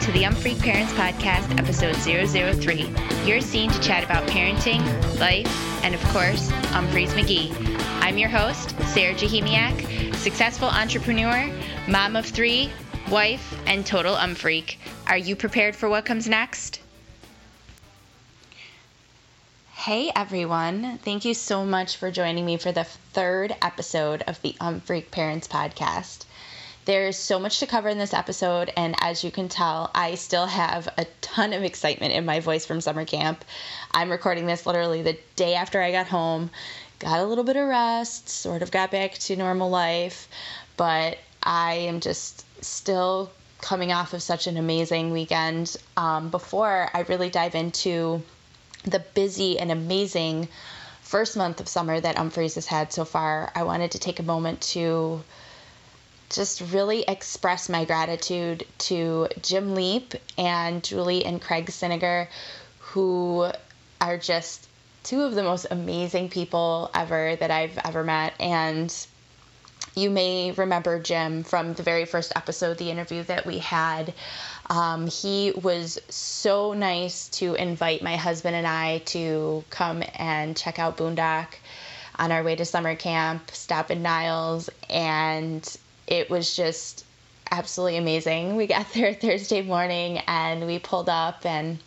to the Umphreak Parents Podcast, episode 003. You're seen to chat about parenting, life, and of course, Umphreys McGee. I'm your host, Sarah Jahemiak, successful entrepreneur, mom of three, wife, and total umphreak. Are you prepared for what comes next? Hey everyone, thank you so much for joining me for the third episode of the Umphreak Parents Podcast. There's so much to cover in this episode, and as you can tell, I still have a ton of excitement in my voice from summer camp. I'm recording this literally the day after I got home, got a little bit of rest, sort of got back to normal life, but I am just still coming off of such an amazing weekend. Um, before I really dive into the busy and amazing first month of summer that Umphreys has had so far, I wanted to take a moment to just really express my gratitude to Jim Leap and Julie and Craig Cinninger, who are just two of the most amazing people ever that I've ever met. And you may remember Jim from the very first episode, the interview that we had. Um, he was so nice to invite my husband and I to come and check out Boondock on our way to summer camp, stop in Niles, and it was just absolutely amazing. We got there Thursday morning and we pulled up and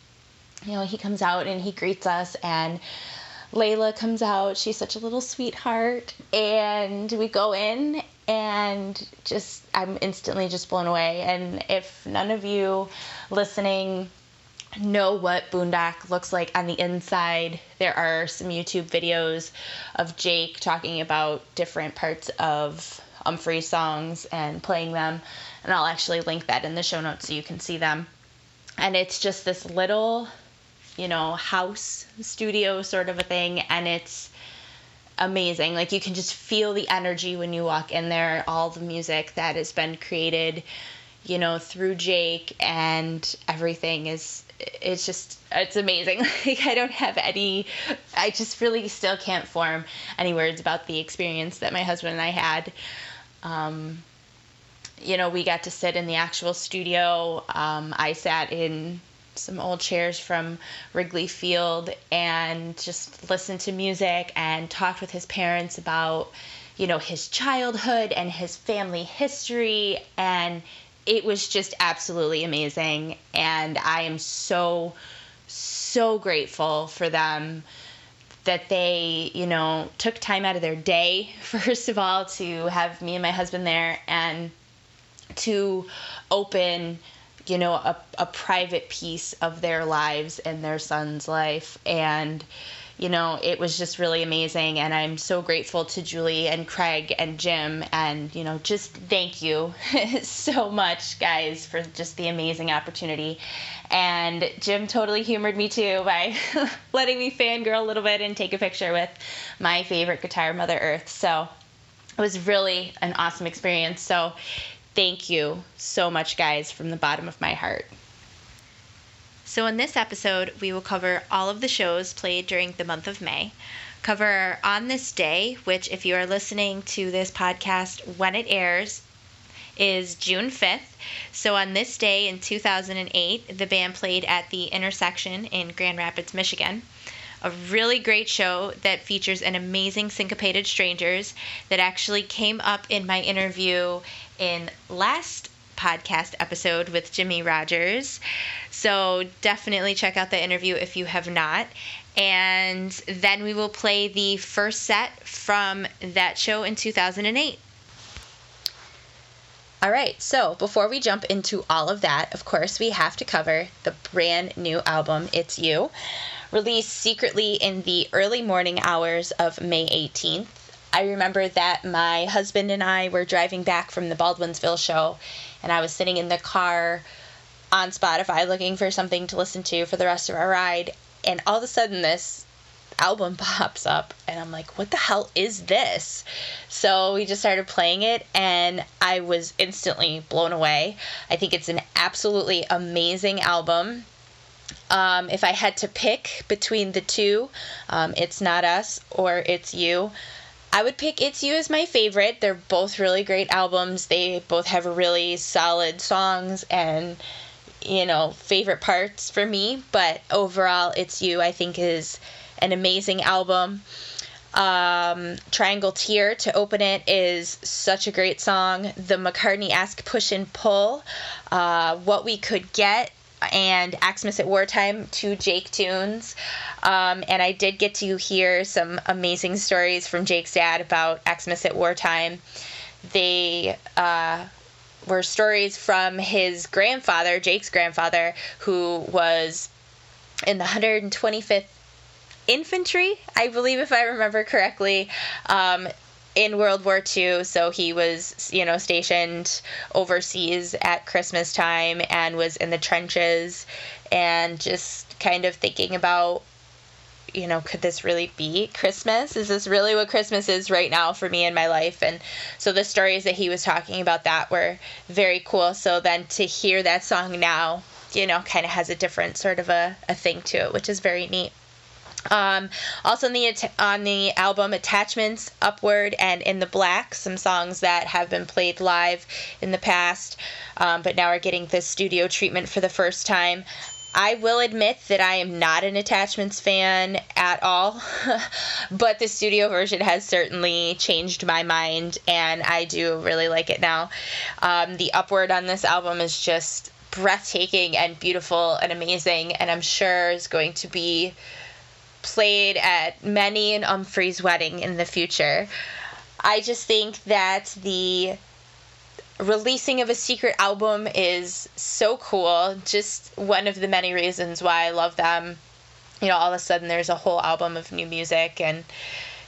you know, he comes out and he greets us and Layla comes out. She's such a little sweetheart and we go in and just I'm instantly just blown away and if none of you listening know what Boondock looks like on the inside, there are some YouTube videos of Jake talking about different parts of Umphrey songs and playing them. And I'll actually link that in the show notes so you can see them. And it's just this little, you know, house studio sort of a thing. And it's amazing. Like you can just feel the energy when you walk in there, all the music that has been created, you know, through Jake and everything is it's just it's amazing. Like I don't have any I just really still can't form any words about the experience that my husband and I had. Um, you know, we got to sit in the actual studio. Um, I sat in some old chairs from Wrigley Field and just listened to music and talked with his parents about, you know, his childhood and his family history. And it was just absolutely amazing. And I am so, so grateful for them that they, you know, took time out of their day, first of all, to have me and my husband there and to open, you know, a, a private piece of their lives and their son's life. And, you know, it was just really amazing. And I'm so grateful to Julie and Craig and Jim. And, you know, just thank you so much, guys, for just the amazing opportunity. And Jim totally humored me too by letting me fangirl a little bit and take a picture with my favorite guitar, Mother Earth. So it was really an awesome experience. So thank you so much, guys, from the bottom of my heart. So, in this episode, we will cover all of the shows played during the month of May, cover On This Day, which, if you are listening to this podcast when it airs, is June 5th. So, on this day in 2008, the band played at the Intersection in Grand Rapids, Michigan. A really great show that features an amazing syncopated strangers that actually came up in my interview in last podcast episode with Jimmy Rogers. So definitely check out the interview if you have not. And then we will play the first set from that show in 2008. All right, so before we jump into all of that, of course, we have to cover the brand new album, It's You, released secretly in the early morning hours of May 18th. I remember that my husband and I were driving back from the Baldwinsville show, and I was sitting in the car on Spotify looking for something to listen to for the rest of our ride, and all of a sudden this album pops up and I'm like, what the hell is this? So we just started playing it and I was instantly blown away. I think it's an absolutely amazing album. Um, if I had to pick between the two, um, It's Not Us or It's You, I would pick It's You as my favorite. They're both really great albums. They both have really solid songs and you know, favorite parts for me, but overall, It's You, I think, is an amazing album. Um, Triangle Tear to open it is such a great song. The McCartney esque push and pull, uh, What We Could Get, and Xmas at Wartime, two Jake tunes. Um, and I did get to hear some amazing stories from Jake's dad about Xmas at Wartime. They uh, were stories from his grandfather, Jake's grandfather, who was in the 125th Infantry, I believe, if I remember correctly. Um, in World War II, so he was, you know, stationed overseas at Christmas time and was in the trenches and just kind of thinking about, you know, could this really be Christmas? Is this really what Christmas is right now for me in my life? And so the stories that he was talking about that were very cool. So then to hear that song now, you know, kind of has a different sort of a, a thing to it, which is very neat. Um, also on the on the album Attachments, Upward, and In the Black, some songs that have been played live in the past, um, but now are getting the studio treatment for the first time. I will admit that I am not an Attachments fan at all, but the studio version has certainly changed my mind, and I do really like it now. Um, the Upward on this album is just breathtaking and beautiful and amazing, and I'm sure is going to be played at many an Umphrey's wedding in the future. I just think that the releasing of a secret album is so cool. Just one of the many reasons why I love them. You know, all of a sudden there's a whole album of new music and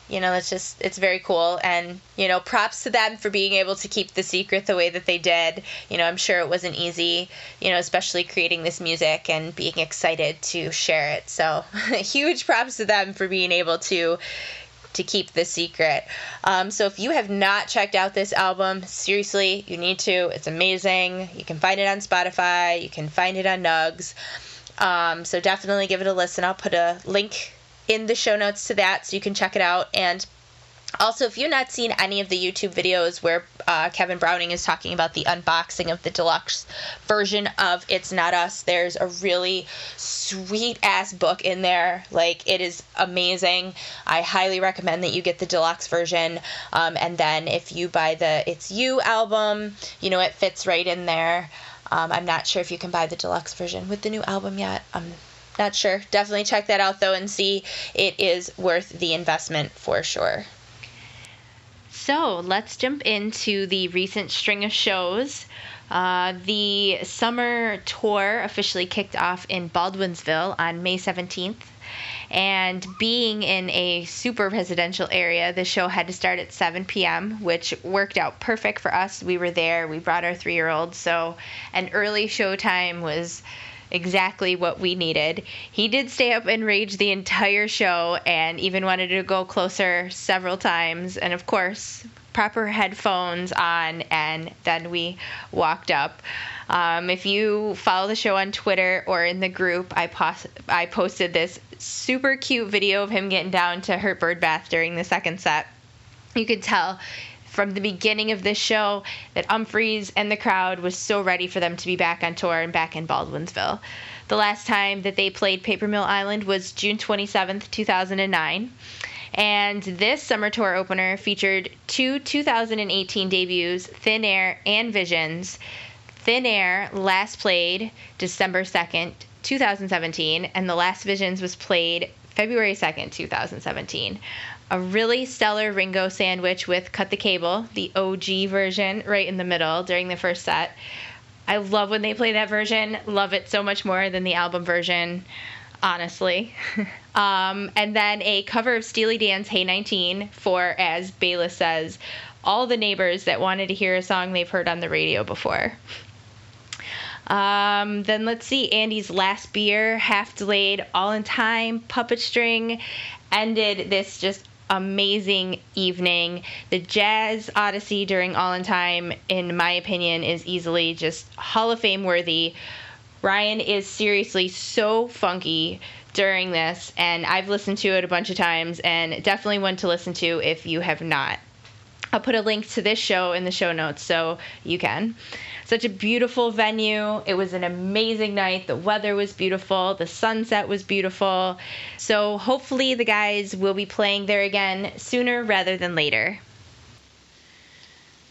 you know it's just it's very cool. And you know props to them for being able to keep the secret the way that they did. You know i'm sure it wasn't easy you know especially creating this music and being excited to share it. So huge props to them for being able to to keep the secret. Um, so if you have not checked out this album seriously you need to. It's amazing. You can find it on spotify. You can find it on nugs. Um, so definitely give it a listen. I'll put a link in the show notes to that so you can check it out. And also, if you've not seen any of the YouTube videos where uh, Kevin Browning is talking about the unboxing of the deluxe version of It's Not Us, there's a really sweet ass book in there. Like, it is amazing. I highly recommend that you get the deluxe version. Um, and then if you buy the It's You album, you know, it fits right in there. Um, I'm not sure if you can buy the deluxe version with the new album yet. I'm not sure. Definitely check that out though and see it is worth the investment for sure. So let's jump into the recent string of shows. Uh, the summer tour officially kicked off in Baldwinsville on May 17th. And being in a super residential area, the show had to start at 7 p.m., which worked out perfect for us. We were there, we brought our three year old, so an early show time was exactly what we needed. He did stay up and rage the entire show and even wanted to go closer several times. And of course, proper headphones on, and then we walked up. Um, if you follow the show on Twitter or in the group, I, pos- I posted this super cute video of him getting down to Hurt Bird Bath during the second set. You could tell from the beginning of this show that Umphrey's and the crowd was so ready for them to be back on tour and back in Baldwinsville. The last time that they played Paper Mill Island was June 27th, 2009. And this summer tour opener featured two 2018 debuts, Thin Air and Visions. Thin Air last played December 2nd, 2017, and The Last Visions was played February 2nd, 2017 a really stellar Ringo sandwich with Cut the Cable, the OG version, right in the middle during the first set. I love when they play that version. Love it so much more than the album version, honestly. um, and then a cover of Steely Dan's Hey 19 for, as Bayliss says, all the neighbors that wanted to hear a song they've heard on the radio before. Um, then let's see, Andy's Last Beer, Half Delayed, All in Time, Puppet String ended this just amazing evening. The Jazz Odyssey during All in Time, in my opinion, is easily just Hall of Fame worthy. Ryan is seriously so funky during this, and I've listened to it a bunch of times, and definitely one to listen to if you have not. I'll put a link to this show in the show notes so you can. Such a beautiful venue. It was an amazing night. The weather was beautiful. The sunset was beautiful. So hopefully the guys will be playing there again sooner rather than later.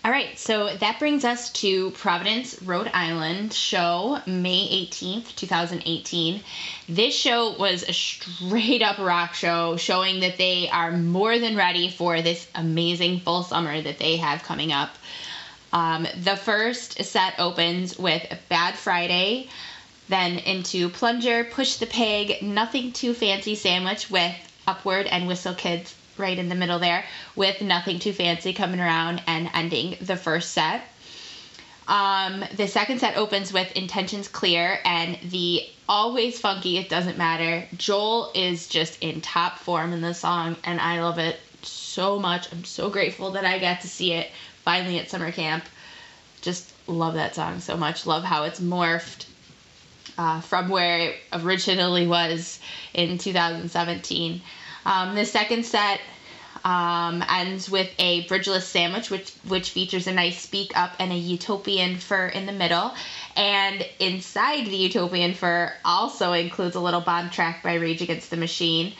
All right, so that brings us to Providence, Rhode Island show, May 18th, 2018. This show was a straight up rock show showing that they are more than ready for this amazing full summer that they have coming up. Um, the first set opens with Bad Friday, then into Plunger, Push the Pig, Nothing Too Fancy Sandwich with Upward and Whistle Kids right in the middle there with Nothing Too Fancy coming around and ending the first set. Um, the second set opens with Intentions Clear and the always funky, it doesn't matter. Joel is just in top form in the song, and I love it so much. I'm so grateful that I got to see it finally at summer camp. Just love that song so much. Love how it's morphed uh, from where it originally was in 2017. Um, the second set um, ends with a bridgeless sandwich, which which features a nice speak up and a utopian fir in the middle. And inside the utopian fir also includes a little bomb track by Rage Against the Machine,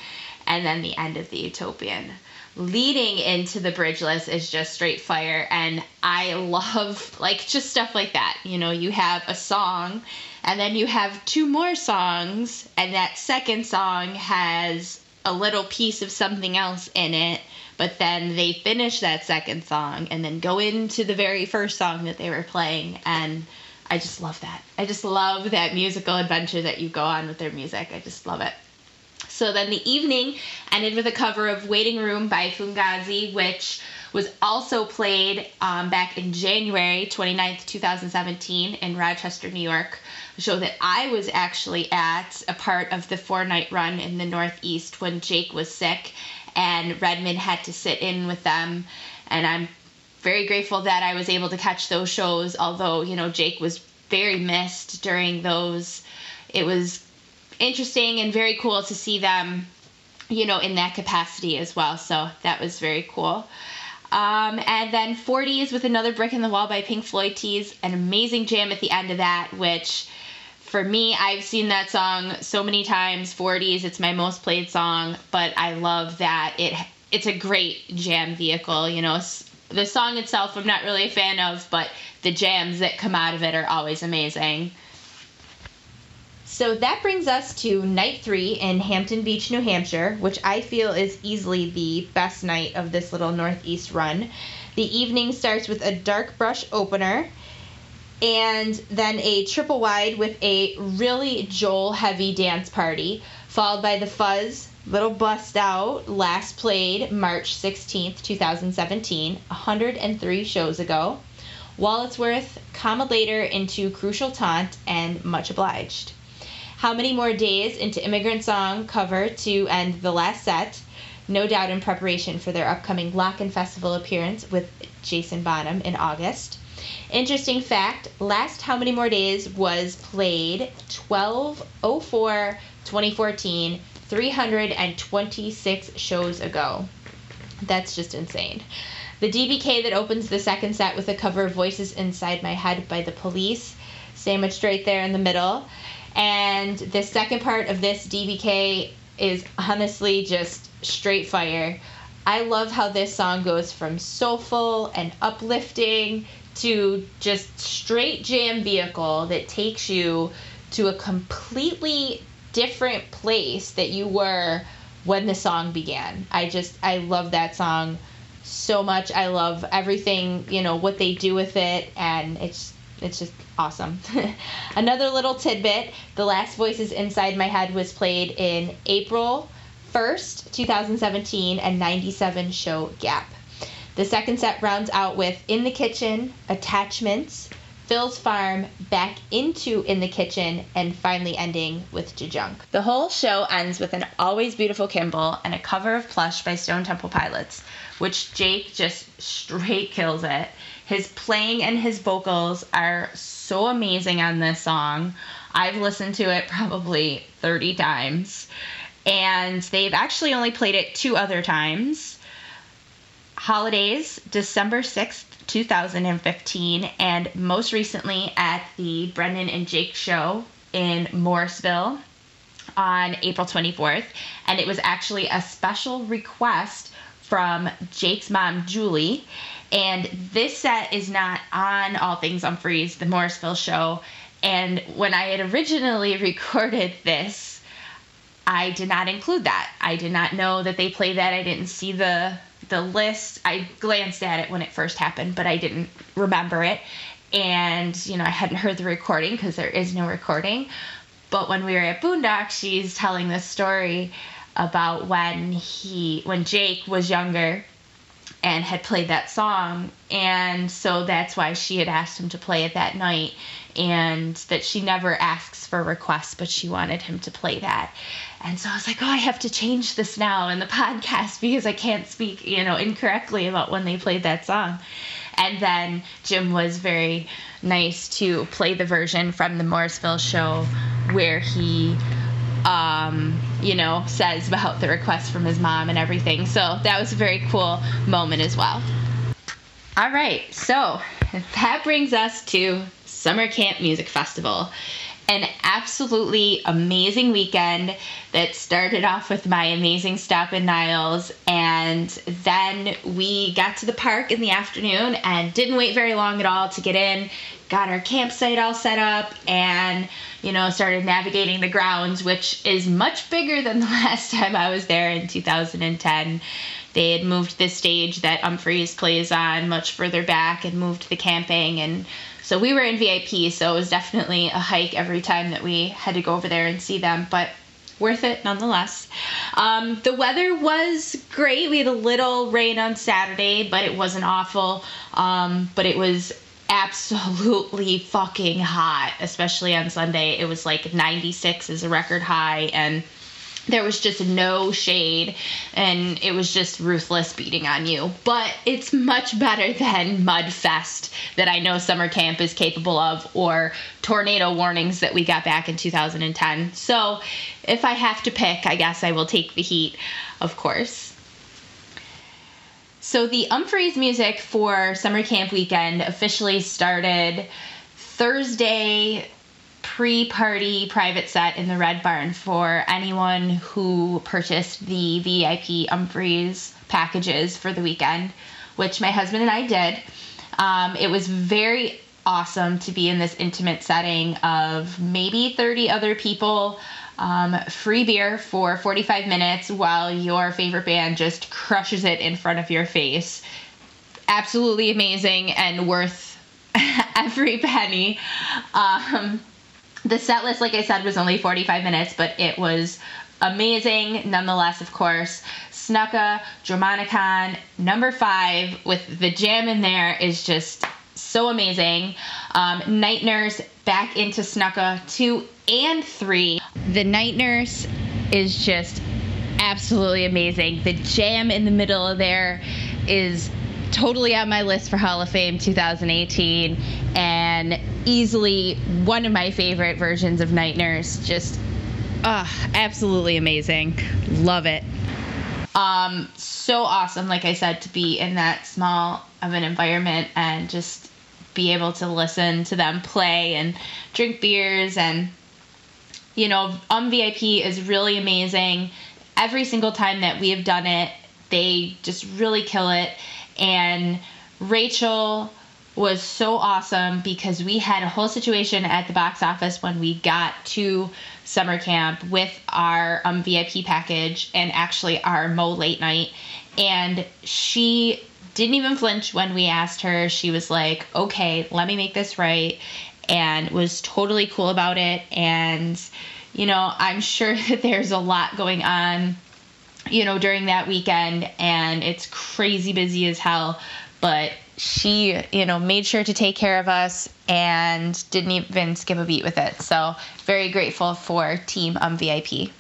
and then the end of the utopian. Leading into the bridgeless is just straight fire, and I love like just stuff like that. You know, you have a song, and then you have two more songs, and that second song has a little piece of something else in it, but then they finish that second song and then go into the very first song that they were playing and I just love that. I just love that musical adventure that you go on with their music. I just love it. So then the evening ended with a cover of Waiting Room by Fugazi, which was also played um, back in January 29th, 2017 in Rochester, New York show that I was actually at a part of the four night run in the Northeast when Jake was sick and Redmond had to sit in with them. And I'm very grateful that I was able to catch those shows, although, you know, Jake was very missed during those. It was interesting and very cool to see them, you know, in that capacity as well. So that was very cool. Um, and then 40s with another brick in the wall by Pink Floyd tease, an amazing jam at the end of that, which for me, I've seen that song so many times. 40s, it's my most played song, but I love that it it's a great jam vehicle. You know, the song itself, I'm not really a fan of, but the jams that come out of it are always amazing. So that brings us to night three in Hampton Beach, New Hampshire, which I feel is easily the best night of this little Northeast run. The evening starts with a dark brush opener and then a triple wide with a really Joel heavy dance party, followed by the Fuzz Little Bust Out, last played March 16th, 2017, 103 shows ago. Walletsworth, Comma Later into Crucial Taunt, and Much Obliged. How Many More Days into Immigrant Song cover to end the last set, no doubt in preparation for their upcoming LOCKN' Festival appearance with Jason Bonham in August. Interesting fact last How Many More Days was played 1204 2014, 326 shows ago. That's just insane. The DBK that opens the second set with a cover of Voices Inside My Head by the Police, sandwiched right there in the middle. And the second part of this DBK is honestly just straight fire. I love how this song goes from soulful and uplifting to just straight jam vehicle that takes you to a completely different place that you were when the song began. I just I love that song so much. I love everything, you know, what they do with it and it's it's just awesome. Another little tidbit, The Last Voices Inside My Head was played in April 1st, 2017 and 97 show gap. The second set rounds out with In the Kitchen, Attachments, Phil's Farm, back into In the Kitchen, and finally ending with Jajunk. The whole show ends with an Always Beautiful Kimble and a cover of Plush by Stone Temple Pilots, which Jake just straight kills it. His playing and his vocals are so amazing on this song. I've listened to it probably 30 times, and they've actually only played it two other times holidays, December 6th, 2015, and most recently at the Brendan and Jake show in Morrisville on April 24th. And it was actually a special request from Jake's mom, Julie. And this set is not on All Things Umphrey's, the Morrisville show. And when I had originally recorded this, I did not include that. I did not know that they played that. I didn't see the the list. I glanced at it when it first happened, but I didn't remember it. And you know, I hadn't heard the recording because there is no recording. But when we were at Boondock, she's telling this story about when he when Jake was younger and had played that song and so that's why she had asked him to play it that night and that she never asks for requests but she wanted him to play that and so I was like, oh, I have to change this now in the podcast because I can't speak, you know, incorrectly about when they played that song. And then Jim was very nice to play the version from the Morrisville show where he um, you know, says about the request from his mom and everything. So that was a very cool moment as well. All right, so that brings us to Summer Camp Music Festival. An absolutely amazing weekend that started off with my amazing stop in Niles, and then we got to the park in the afternoon and didn't wait very long at all to get in. Got our campsite all set up, and you know, started navigating the grounds, which is much bigger than the last time I was there in 2010. They had moved the stage that Umphrey's plays on much further back and moved the camping. And so we were in VIP, so it was definitely a hike every time that we had to go over there and see them. But worth it nonetheless. Um, the weather was great. We had a little rain on Saturday, but it wasn't awful. Um, but it was absolutely fucking hot, especially on Sunday. It was like 96 is a record high, and there was just no shade and it was just ruthless beating on you. But it's much better than Mudfest that I know summer camp is capable of or tornado warnings that we got back in 2010. So if I have to pick, I guess I will take the heat, of course. So the Umphrey's music for summer camp weekend officially started Thursday pre-party private set in the Red Barn for anyone who purchased the VIP Umphrey's packages for the weekend, which my husband and I did. Um, it was very awesome to be in this intimate setting of maybe 30 other people um, free beer for 45 minutes while your favorite band just crushes it in front of your face. Absolutely amazing and worth every penny. Um, the set list, like I said, was only 45 minutes, but it was amazing nonetheless, of course. Snuka, Dramaticon, number five with the jam in there is just so amazing. Um, Night Nurse back into Snuka two and three. The Night Nurse is just absolutely amazing. The jam in the middle of there is totally on my list for Hall of Fame 2018 and easily one of my favorite versions of Night Nurse. Just, uh, absolutely amazing. Love it. Um, so awesome, like I said, to be in that small of an environment and just be able to listen to them play and drink beers. And you know um vip is really amazing. Every single time that we have done it they just really kill it. And rachel was so awesome because we had a whole situation at the box office when we got to summer camp with our um, VIP package and actually our Mo late night. And she didn't even flinch when we asked her. She was like, okay, let me make this right. And was totally cool about it. And, you know, I'm sure that there's a lot going on, you know, during that weekend. And it's crazy busy as hell. But she, you know, made sure to take care of us and didn't even skip a beat with it. So, very grateful for Team um, VIP.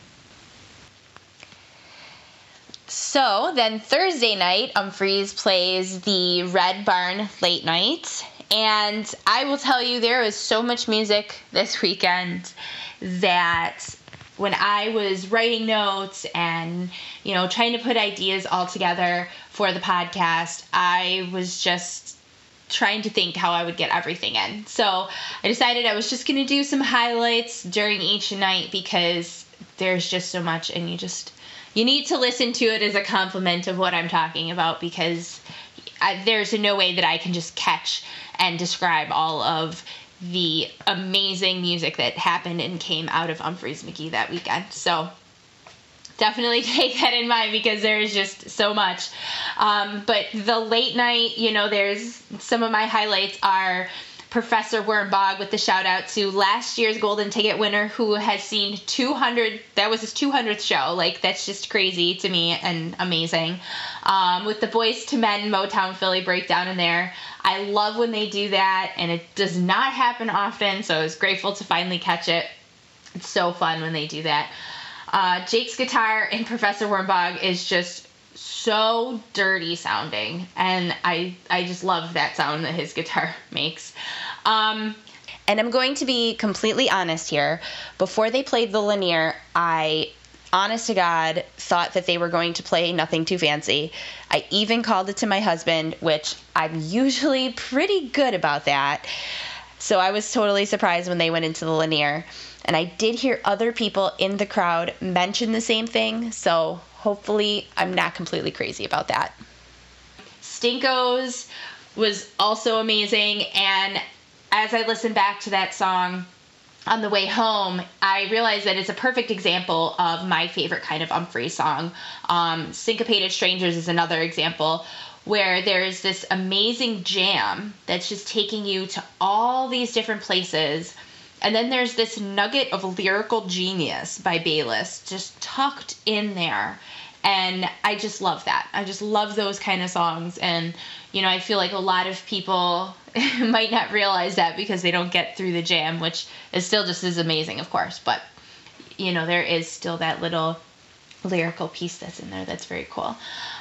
So then Thursday night, Umphrey's plays the Red Barn late night. And I will tell you, there was so much music this weekend that when I was writing notes and, you know, trying to put ideas all together for the podcast, I was just trying to think how I would get everything in. So I decided I was just going to do some highlights during each night because there's just so much and you just you need to listen to it as a compliment of what I'm talking about because I, there's no way that I can just catch and describe all of the amazing music that happened and came out of Umphrey's McGee that weekend. So definitely take that in mind because there is just so much. Um, but the late night, you know, there's some of my highlights are Professor Wormbog with the shout out to last year's golden ticket winner who has seen 200 that was his 200th show. Like that's just crazy to me and amazing. Um, with the Boyz II Men motown philly breakdown in there i love when they do that and it does not happen often so i was grateful to finally catch it. It's so fun when they do that. Uh, jake's guitar in professor wormbog is just so dirty sounding and i i just love that sound that his guitar makes um, and I'm going to be completely honest here. Before they played the Linear, I honest to God, thought that they were going to play Nothing Too Fancy. I even called it to my husband, which I'm usually pretty good about that. So I was totally surprised when they went into the Linear. And I did hear other people in the crowd mention the same thing, so hopefully I'm not completely crazy about that. Stinko's was also amazing, and as I listen back to that song on the way home, I realized that it's a perfect example of my favorite kind of Umphrey song. Um, Syncopated Strangers is another example where there's this amazing jam that's just taking you to all these different places. And then there's this nugget of lyrical genius by Bayliss just tucked in there. And I just love that. I just love those kind of songs. And, you know, I feel like a lot of people might not realize that because they don't get through the jam, which is still just as amazing, of course. But you know, there is still that little lyrical piece that's in there that's very cool.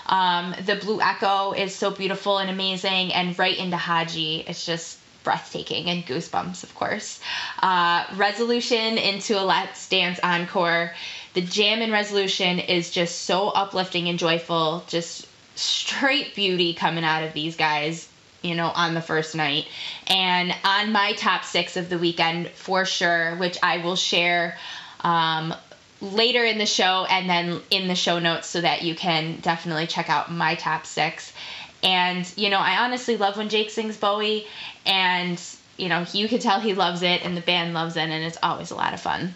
Um, the Blue Echo is so beautiful and amazing, and right into Haji, it's just breathtaking and goosebumps, of course. Uh, resolution into a Let's Dance encore. The jam in Resolution is just so uplifting and joyful, just straight beauty coming out of these guys you know, on the first night. And on my top six of the weekend, for sure, which I will share um, later in the show and then in the show notes so that you can definitely check out my top six. And, you know, I honestly love when Jake sings Bowie, and, you know, you can tell he loves it, and the band loves it, and it's always a lot of fun.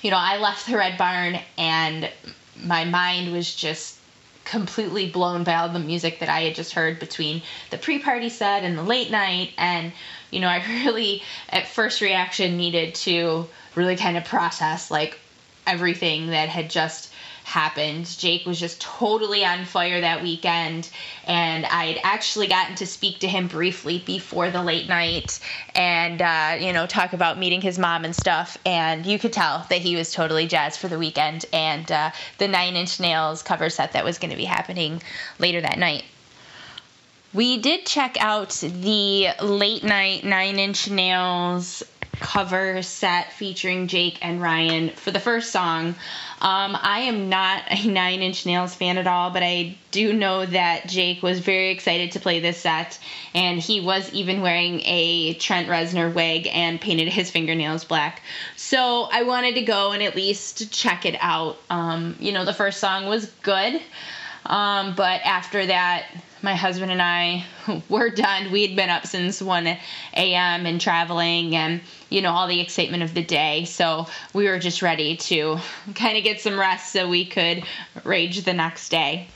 You know, I left the Red Barn, and my mind was just completely blown by all the music that I had just heard between the pre party set and the late night. And, you know, I really, at first reaction, needed to really kind of process like everything that had just happened. Jake was just totally on fire that weekend, and I'd actually gotten to speak to him briefly before the late night and, uh, you know, talk about meeting his mom and stuff. And you could tell that he was totally jazzed for the weekend and uh, the Nine Inch Nails cover set that was going to be happening later that night. We did check out the late night Nine Inch Nails cover set featuring Jake and Ryan for the first song. Um, I am not a Nine Inch Nails fan at all, but I do know that Jake was very excited to play this set, and he was even wearing a Trent Reznor wig and painted his fingernails black. So I wanted to go and at least check it out. Um, you know, the first song was good, um, but after that, my husband and I were done. We had been up since 1 a.m. and traveling and, you know, all the excitement of the day. So we were just ready to kind of get some rest so we could rage the next day.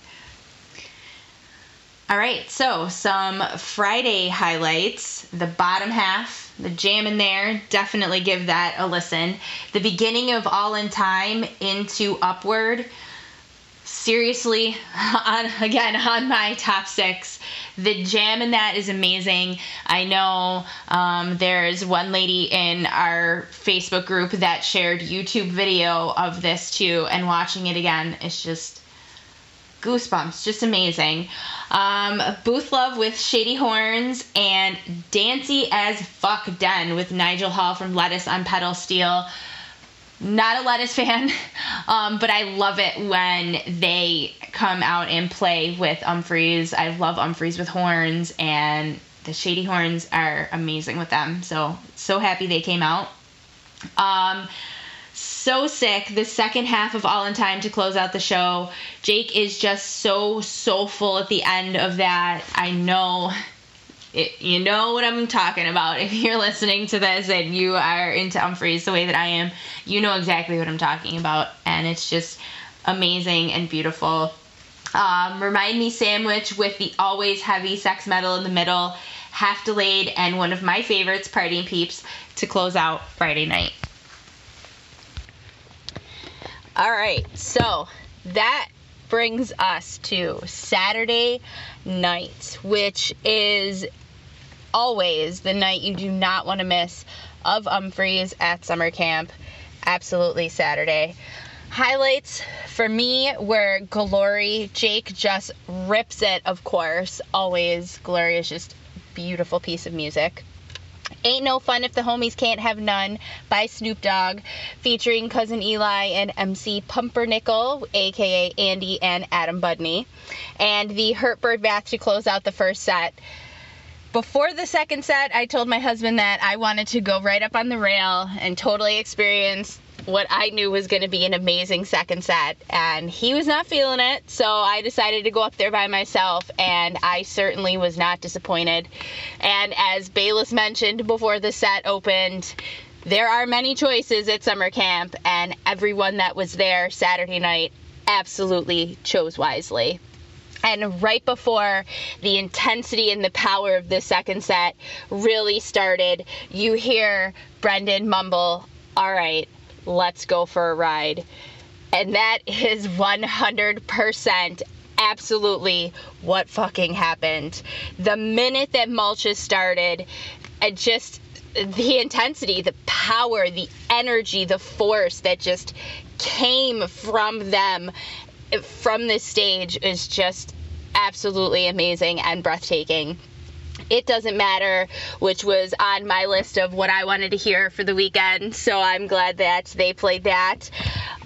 All right, so some Friday highlights. The bottom half, the jam in there, definitely give that a listen. The beginning of All in Time into Upward seriously on again on my top six the jam in that is amazing. I know um, there's one lady in our facebook group that shared youtube video of this too and watching it again it's just goosebumps just amazing. Um, booth love with shady horns and dancy as fuck den with nigel hall from lettuce on pedal steel not a lettuce fan, um, but I love it when they come out and play with Umphreys. I love Umphreys with horns, and the Shady Horns are amazing with them. So, so happy they came out. Um, so sick. The second half of All in Time to close out the show. Jake is just so soulful at the end of that. I know it, you know what I'm talking about. If you're listening to this and you are into Umphreys the way that I am, you know exactly what I'm talking about. And it's just amazing and beautiful. Um, Remind Me Sandwich with the always heavy sex metal in the middle, half delayed, and one of my favorites, Party Peeps, to close out Friday night. All right, so that brings us to Saturday night, which is always the night you do not want to miss of Umphreys at summer camp. Absolutely Saturday. Highlights for me were Glory. Jake just rips it, of course. Always. Glory is just beautiful piece of music. Ain't No Fun If the Homies Can't Have None by Snoop Dogg, featuring Cousin Eli and MC Pumpernickel, aka Andy and Adam Budney. And the Hurt Bird Bath to close out the first set before the second set, I told my husband that I wanted to go right up on the rail and totally experience what I knew was going to be an amazing second set. And he was not feeling it, so I decided to go up there by myself, and I certainly was not disappointed. And as Bayliss mentioned before the set opened, there are many choices at summer camp, and everyone that was there Saturday night absolutely chose wisely. And right before the intensity and the power of the second set really started, you hear Brendan mumble, All right, let's go for a ride. And that is 100% absolutely what fucking happened. The minute that Mulches started, it just the intensity, the power, the energy, the force that just came from them from this stage is just absolutely amazing and breathtaking. It Doesn't Matter, which was on my list of what I wanted to hear for the weekend, so I'm glad that they played that.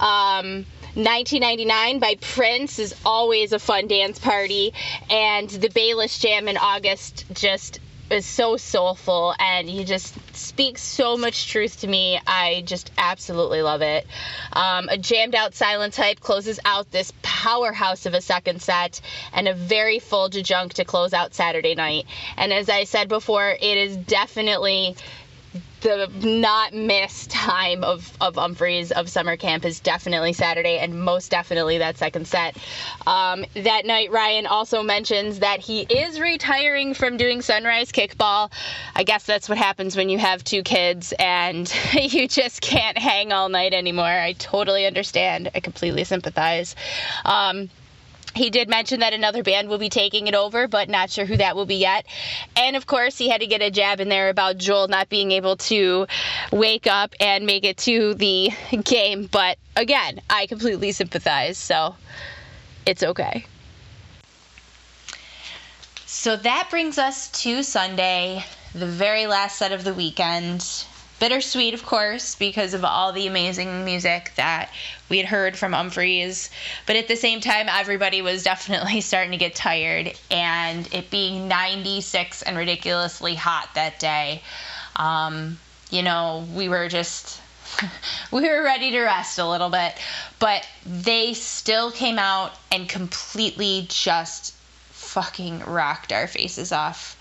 Um, 1999 by Prince is always a fun dance party, and the Bayliss Jam in August just is so soulful and he just speaks so much truth to me. I just absolutely love it. Um, a jammed out silent type closes out this powerhouse of a second set and a very full junk to close out Saturday night. And as I said before, it is definitely the not miss time of, of Umphreys of summer camp is definitely Saturday and most definitely that second set. Um, that night, Ryan also mentions that he is retiring from doing sunrise kickball. I guess that's what happens when you have two kids and you just can't hang all night anymore. I totally understand. I completely sympathize. Um, he did mention that another band will be taking it over, but not sure who that will be yet. And of course, he had to get a jab in there about Joel not being able to wake up and make it to the game. But again, I completely sympathize, so it's okay. So that brings us to Sunday, the very last set of the weekend bittersweet, of course, because of all the amazing music that we had heard from Umphreys. But at the same time, everybody was definitely starting to get tired, and it being 96 and ridiculously hot that day, um, you know, we were just. we were ready to rest a little bit, but they still came out and completely just fucking rocked our faces off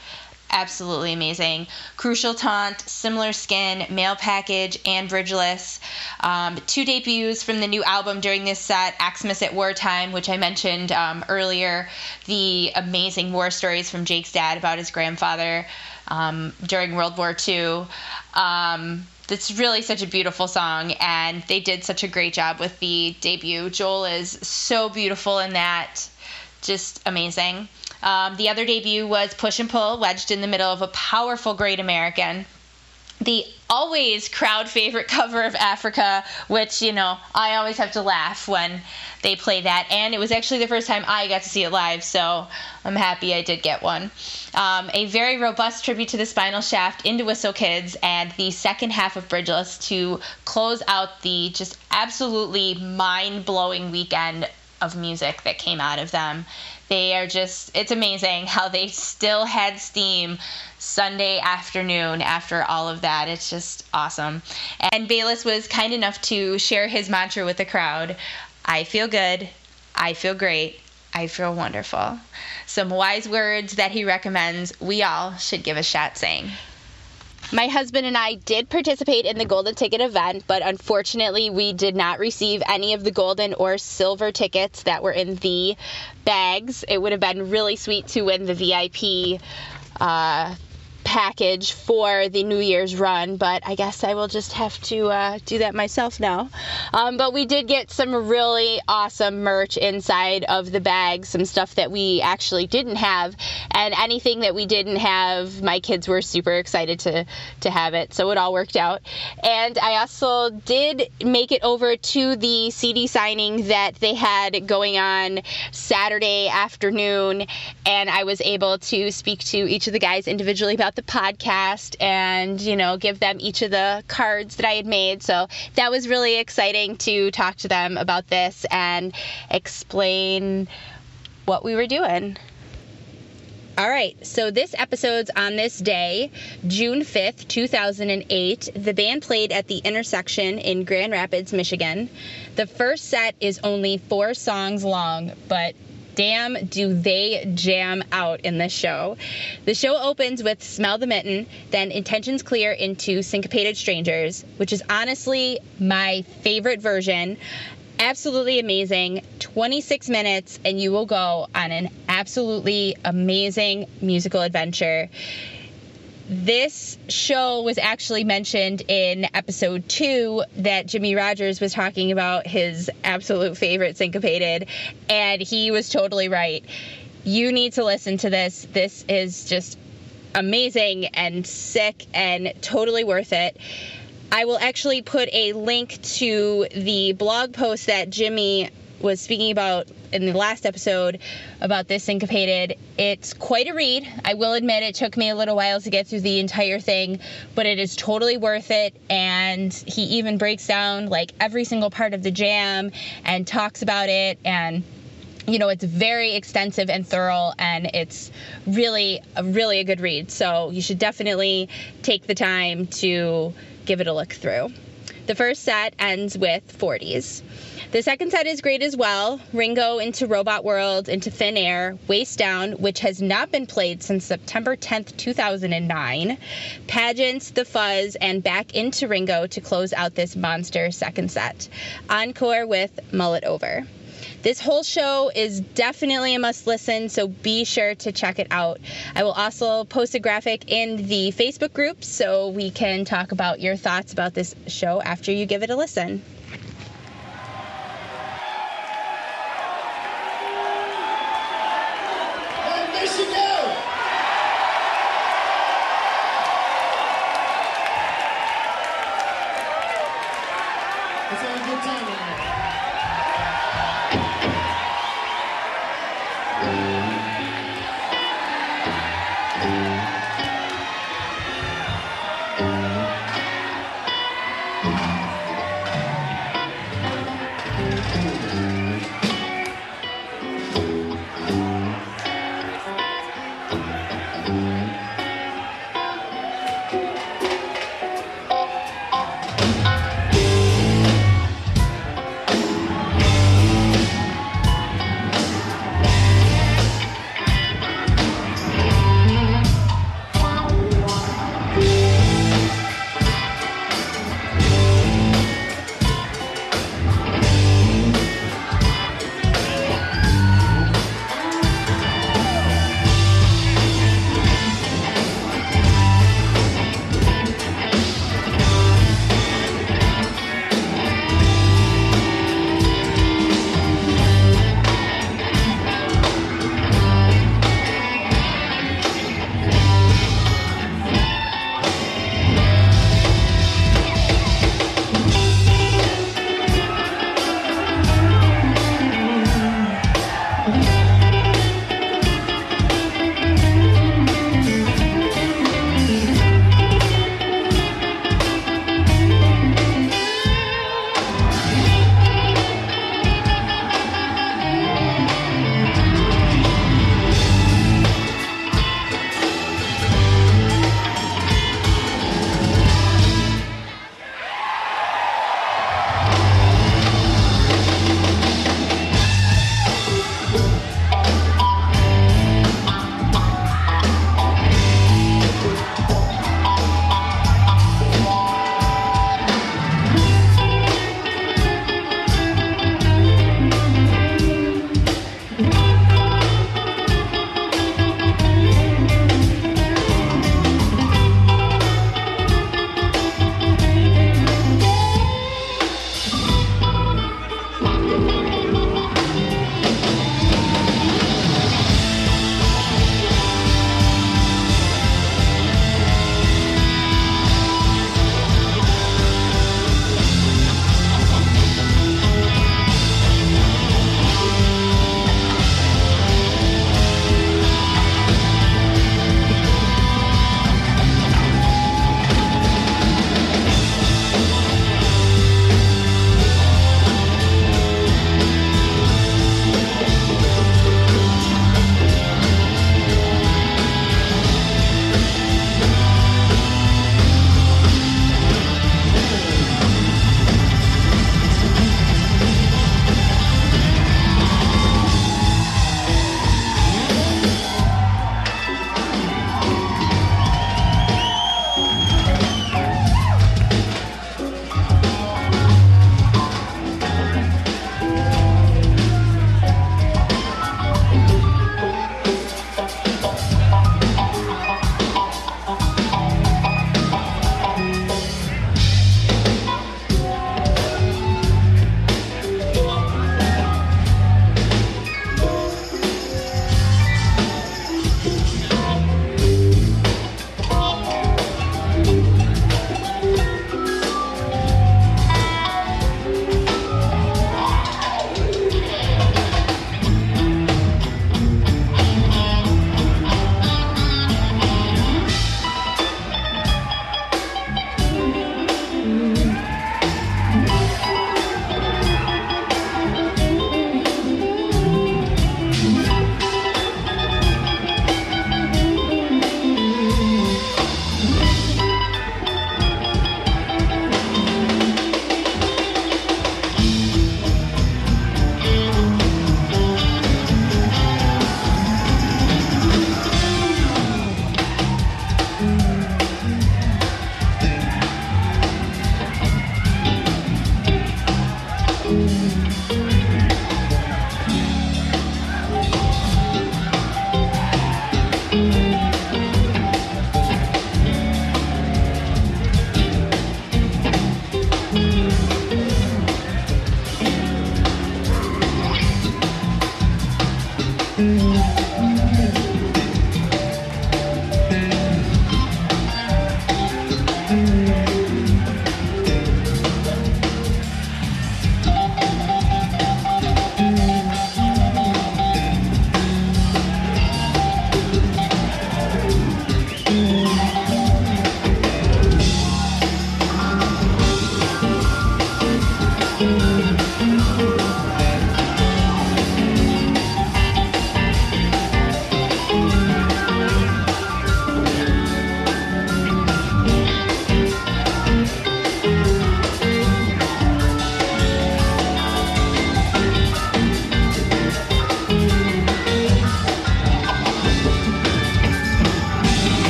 absolutely amazing. Crucial Taunt, Similar Skin, Male Package, and Bridgeless. Um, two debuts from the new album during this set Xmas at Wartime, which I mentioned um, earlier, the amazing war stories from Jake's dad about his grandfather um, during World War II. Um, it's really such a beautiful song, and they did such a great job with the debut. Joel is so beautiful in that, just amazing. Um, the other debut was Push and Pull, wedged in the middle of a powerful Great American. the always crowd favorite cover of Africa, which, you know, I always have to laugh when they play that. And it was actually the first time I got to see it live, so I'm happy I did get one. Um, a very robust tribute to the Spinal Shaft into Whistle Kids, and the second half of Bridgeless to close out the just absolutely mind blowing weekend of music that came out of them. They are just, it's amazing how they still had steam Sunday afternoon after all of that. It's just awesome. And Bayliss was kind enough to share his mantra with the crowd I feel good, I feel great, I feel wonderful. Some wise words that he recommends we all should give a shot saying. My husband and I did participate in the golden ticket event, but unfortunately, we did not receive any of the golden or silver tickets that were in the bags. It would have been really sweet to win the VIP uh, package for the New Year's run, but I guess I will just have to uh, do that myself now. Um, but we did get some really awesome merch inside of the bag, some stuff that we actually didn't have, and anything that we didn't have, my kids were super excited to to have it. So it all worked out. And I also did make it over to the CD signing that they had going on Saturday afternoon, and I was able to speak to each of the guys individually about the podcast and, you know, give them each of the cards that I had made. So that was really exciting to talk to them about this and explain what we were doing. All right, so this episode's on this day, June 5th, 2008. The band played at the intersection in Grand Rapids, Michigan. The first set is only four songs long, but damn, do they jam out in this show. The show opens with Smell the Mitten, then Intentions Clear into Syncopated Strangers, which is honestly my favorite version. Absolutely amazing. 26 minutes, and you will go on an absolutely amazing musical adventure this show was actually mentioned in episode two that Jimmy Rogers was talking about his absolute favorite syncopated, and he was totally right. You need to listen to this. This is just amazing and sick and totally worth it. I will actually put a link to the blog post that Jimmie was speaking about in the last episode about this syncopated. It's quite a read. I will admit it took me a little while to get through the entire thing, but it is totally worth it. And he even breaks down like every single part of the jam and talks about it and you know it's very extensive and thorough and it's really really a good read so you should definitely take the time to give it a look through the first set ends with 40s the second set is great as well. Ringo into Robot World, into Thin Air, Waist Down, which has not been played since September 10th, 2009, Pageants, The Fuzz, and back into Ringo to close out this monster second set. Encore with Mull It Over. This whole show is definitely a must listen, so be sure to check it out. I will also post a graphic in the Facebook group so we can talk about your thoughts about this show after you give it a listen.